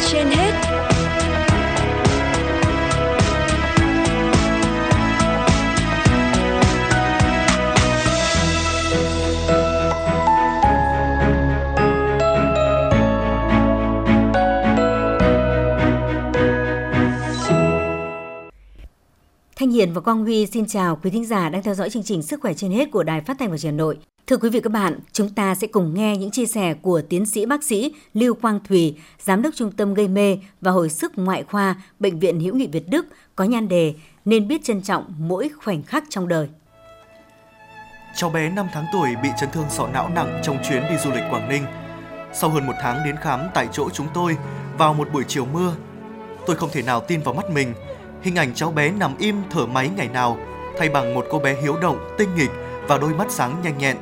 trên hết Thanh Hiền và Quang Huy xin chào quý thính giả đang theo dõi chương trình Sức khỏe trên hết của Đài Phát thanh và Truyền hình Nội. Thưa quý vị các bạn, chúng ta sẽ cùng nghe những chia sẻ của tiến sĩ bác sĩ Lưu Quang Thùy, giám đốc trung tâm gây mê và hồi sức ngoại khoa Bệnh viện Hữu nghị Việt Đức có nhan đề nên biết trân trọng mỗi khoảnh khắc trong đời. Cháu bé 5 tháng tuổi bị chấn thương sọ não nặng trong chuyến đi du lịch Quảng Ninh. Sau hơn một tháng đến khám tại chỗ chúng tôi vào một buổi chiều mưa, tôi không thể nào tin vào mắt mình. Hình ảnh cháu bé nằm im thở máy ngày nào thay bằng một cô bé hiếu động, tinh nghịch và đôi mắt sáng nhanh nhẹn.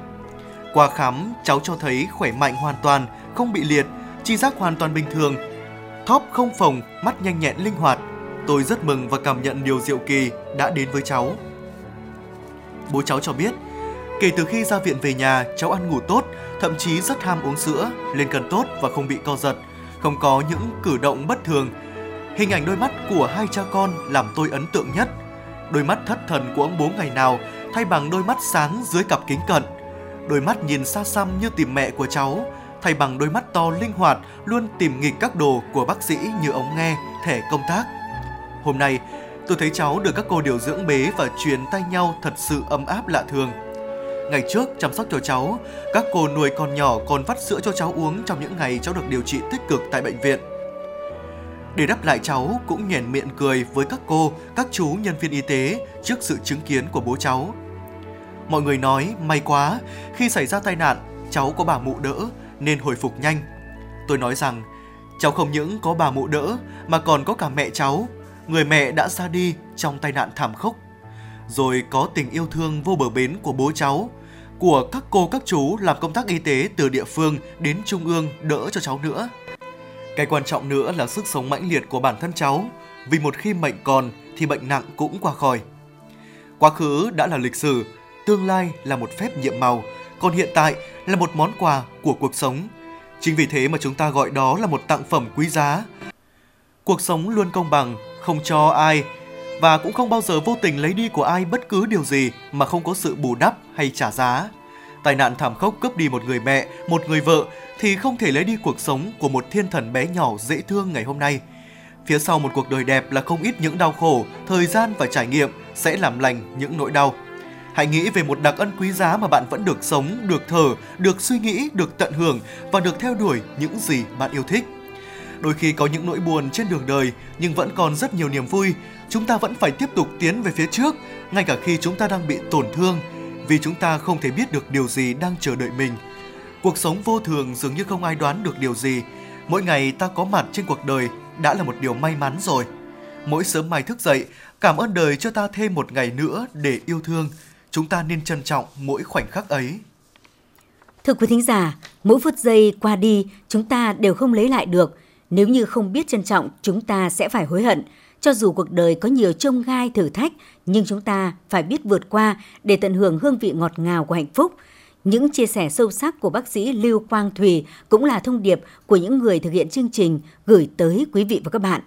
Qua khám, cháu cho thấy khỏe mạnh hoàn toàn, không bị liệt, chi giác hoàn toàn bình thường. Thóp không phồng, mắt nhanh nhẹn linh hoạt. Tôi rất mừng và cảm nhận điều diệu kỳ đã đến với cháu. Bố cháu cho biết, kể từ khi ra viện về nhà, cháu ăn ngủ tốt, thậm chí rất ham uống sữa, lên cân tốt và không bị co giật, không có những cử động bất thường. Hình ảnh đôi mắt của hai cha con làm tôi ấn tượng nhất. Đôi mắt thất thần của ông bố ngày nào thay bằng đôi mắt sáng dưới cặp kính cận – đôi mắt nhìn xa xăm như tìm mẹ của cháu, thay bằng đôi mắt to linh hoạt luôn tìm nghịch các đồ của bác sĩ như ống nghe, thẻ công tác. Hôm nay, tôi thấy cháu được các cô điều dưỡng bế và truyền tay nhau thật sự ấm áp lạ thường. Ngày trước chăm sóc cho cháu, các cô nuôi con nhỏ còn vắt sữa cho cháu uống trong những ngày cháu được điều trị tích cực tại bệnh viện. Để đáp lại cháu cũng nhoẻn miệng cười với các cô, các chú nhân viên y tế trước sự chứng kiến của bố cháu. Mọi người nói may quá, khi xảy ra tai nạn, cháu có bà mụ đỡ nên hồi phục nhanh. Tôi nói rằng, cháu không những có bà mụ đỡ mà còn có cả mẹ cháu, người mẹ đã ra đi trong tai nạn thảm khốc. Rồi có tình yêu thương vô bờ bến của bố cháu, của các cô các chú làm công tác y tế từ địa phương đến trung ương đỡ cho cháu nữa. Cái quan trọng nữa là sức sống mãnh liệt của bản thân cháu, vì một khi mệnh còn thì bệnh nặng cũng qua khỏi. Quá khứ đã là lịch sử, tương lai là một phép nhiệm màu, còn hiện tại là một món quà của cuộc sống. Chính vì thế mà chúng ta gọi đó là một tặng phẩm quý giá. Cuộc sống luôn công bằng, không cho ai và cũng không bao giờ vô tình lấy đi của ai bất cứ điều gì mà không có sự bù đắp hay trả giá. Tai nạn thảm khốc cướp đi một người mẹ, một người vợ thì không thể lấy đi cuộc sống của một thiên thần bé nhỏ dễ thương ngày hôm nay. Phía sau một cuộc đời đẹp là không ít những đau khổ, thời gian và trải nghiệm sẽ làm lành những nỗi đau. Hãy nghĩ về một đặc ân quý giá mà bạn vẫn được sống, được thở, được suy nghĩ, được tận hưởng và được theo đuổi những gì bạn yêu thích. Đôi khi có những nỗi buồn trên đường đời nhưng vẫn còn rất nhiều niềm vui. Chúng ta vẫn phải tiếp tục tiến về phía trước, ngay cả khi chúng ta đang bị tổn thương, vì chúng ta không thể biết được điều gì đang chờ đợi mình. Cuộc sống vô thường dường như không ai đoán được điều gì. Mỗi ngày ta có mặt trên cuộc đời đã là một điều may mắn rồi. Mỗi sớm mai thức dậy, cảm ơn đời cho ta thêm một ngày nữa để yêu thương, chúng ta nên trân trọng mỗi khoảnh khắc ấy. Thưa quý thính giả, mỗi phút giây qua đi chúng ta đều không lấy lại được. Nếu như không biết trân trọng, chúng ta sẽ phải hối hận. Cho dù cuộc đời có nhiều trông gai thử thách, nhưng chúng ta phải biết vượt qua để tận hưởng hương vị ngọt ngào của hạnh phúc. Những chia sẻ sâu sắc của bác sĩ Lưu Quang Thùy cũng là thông điệp của những người thực hiện chương trình gửi tới quý vị và các bạn.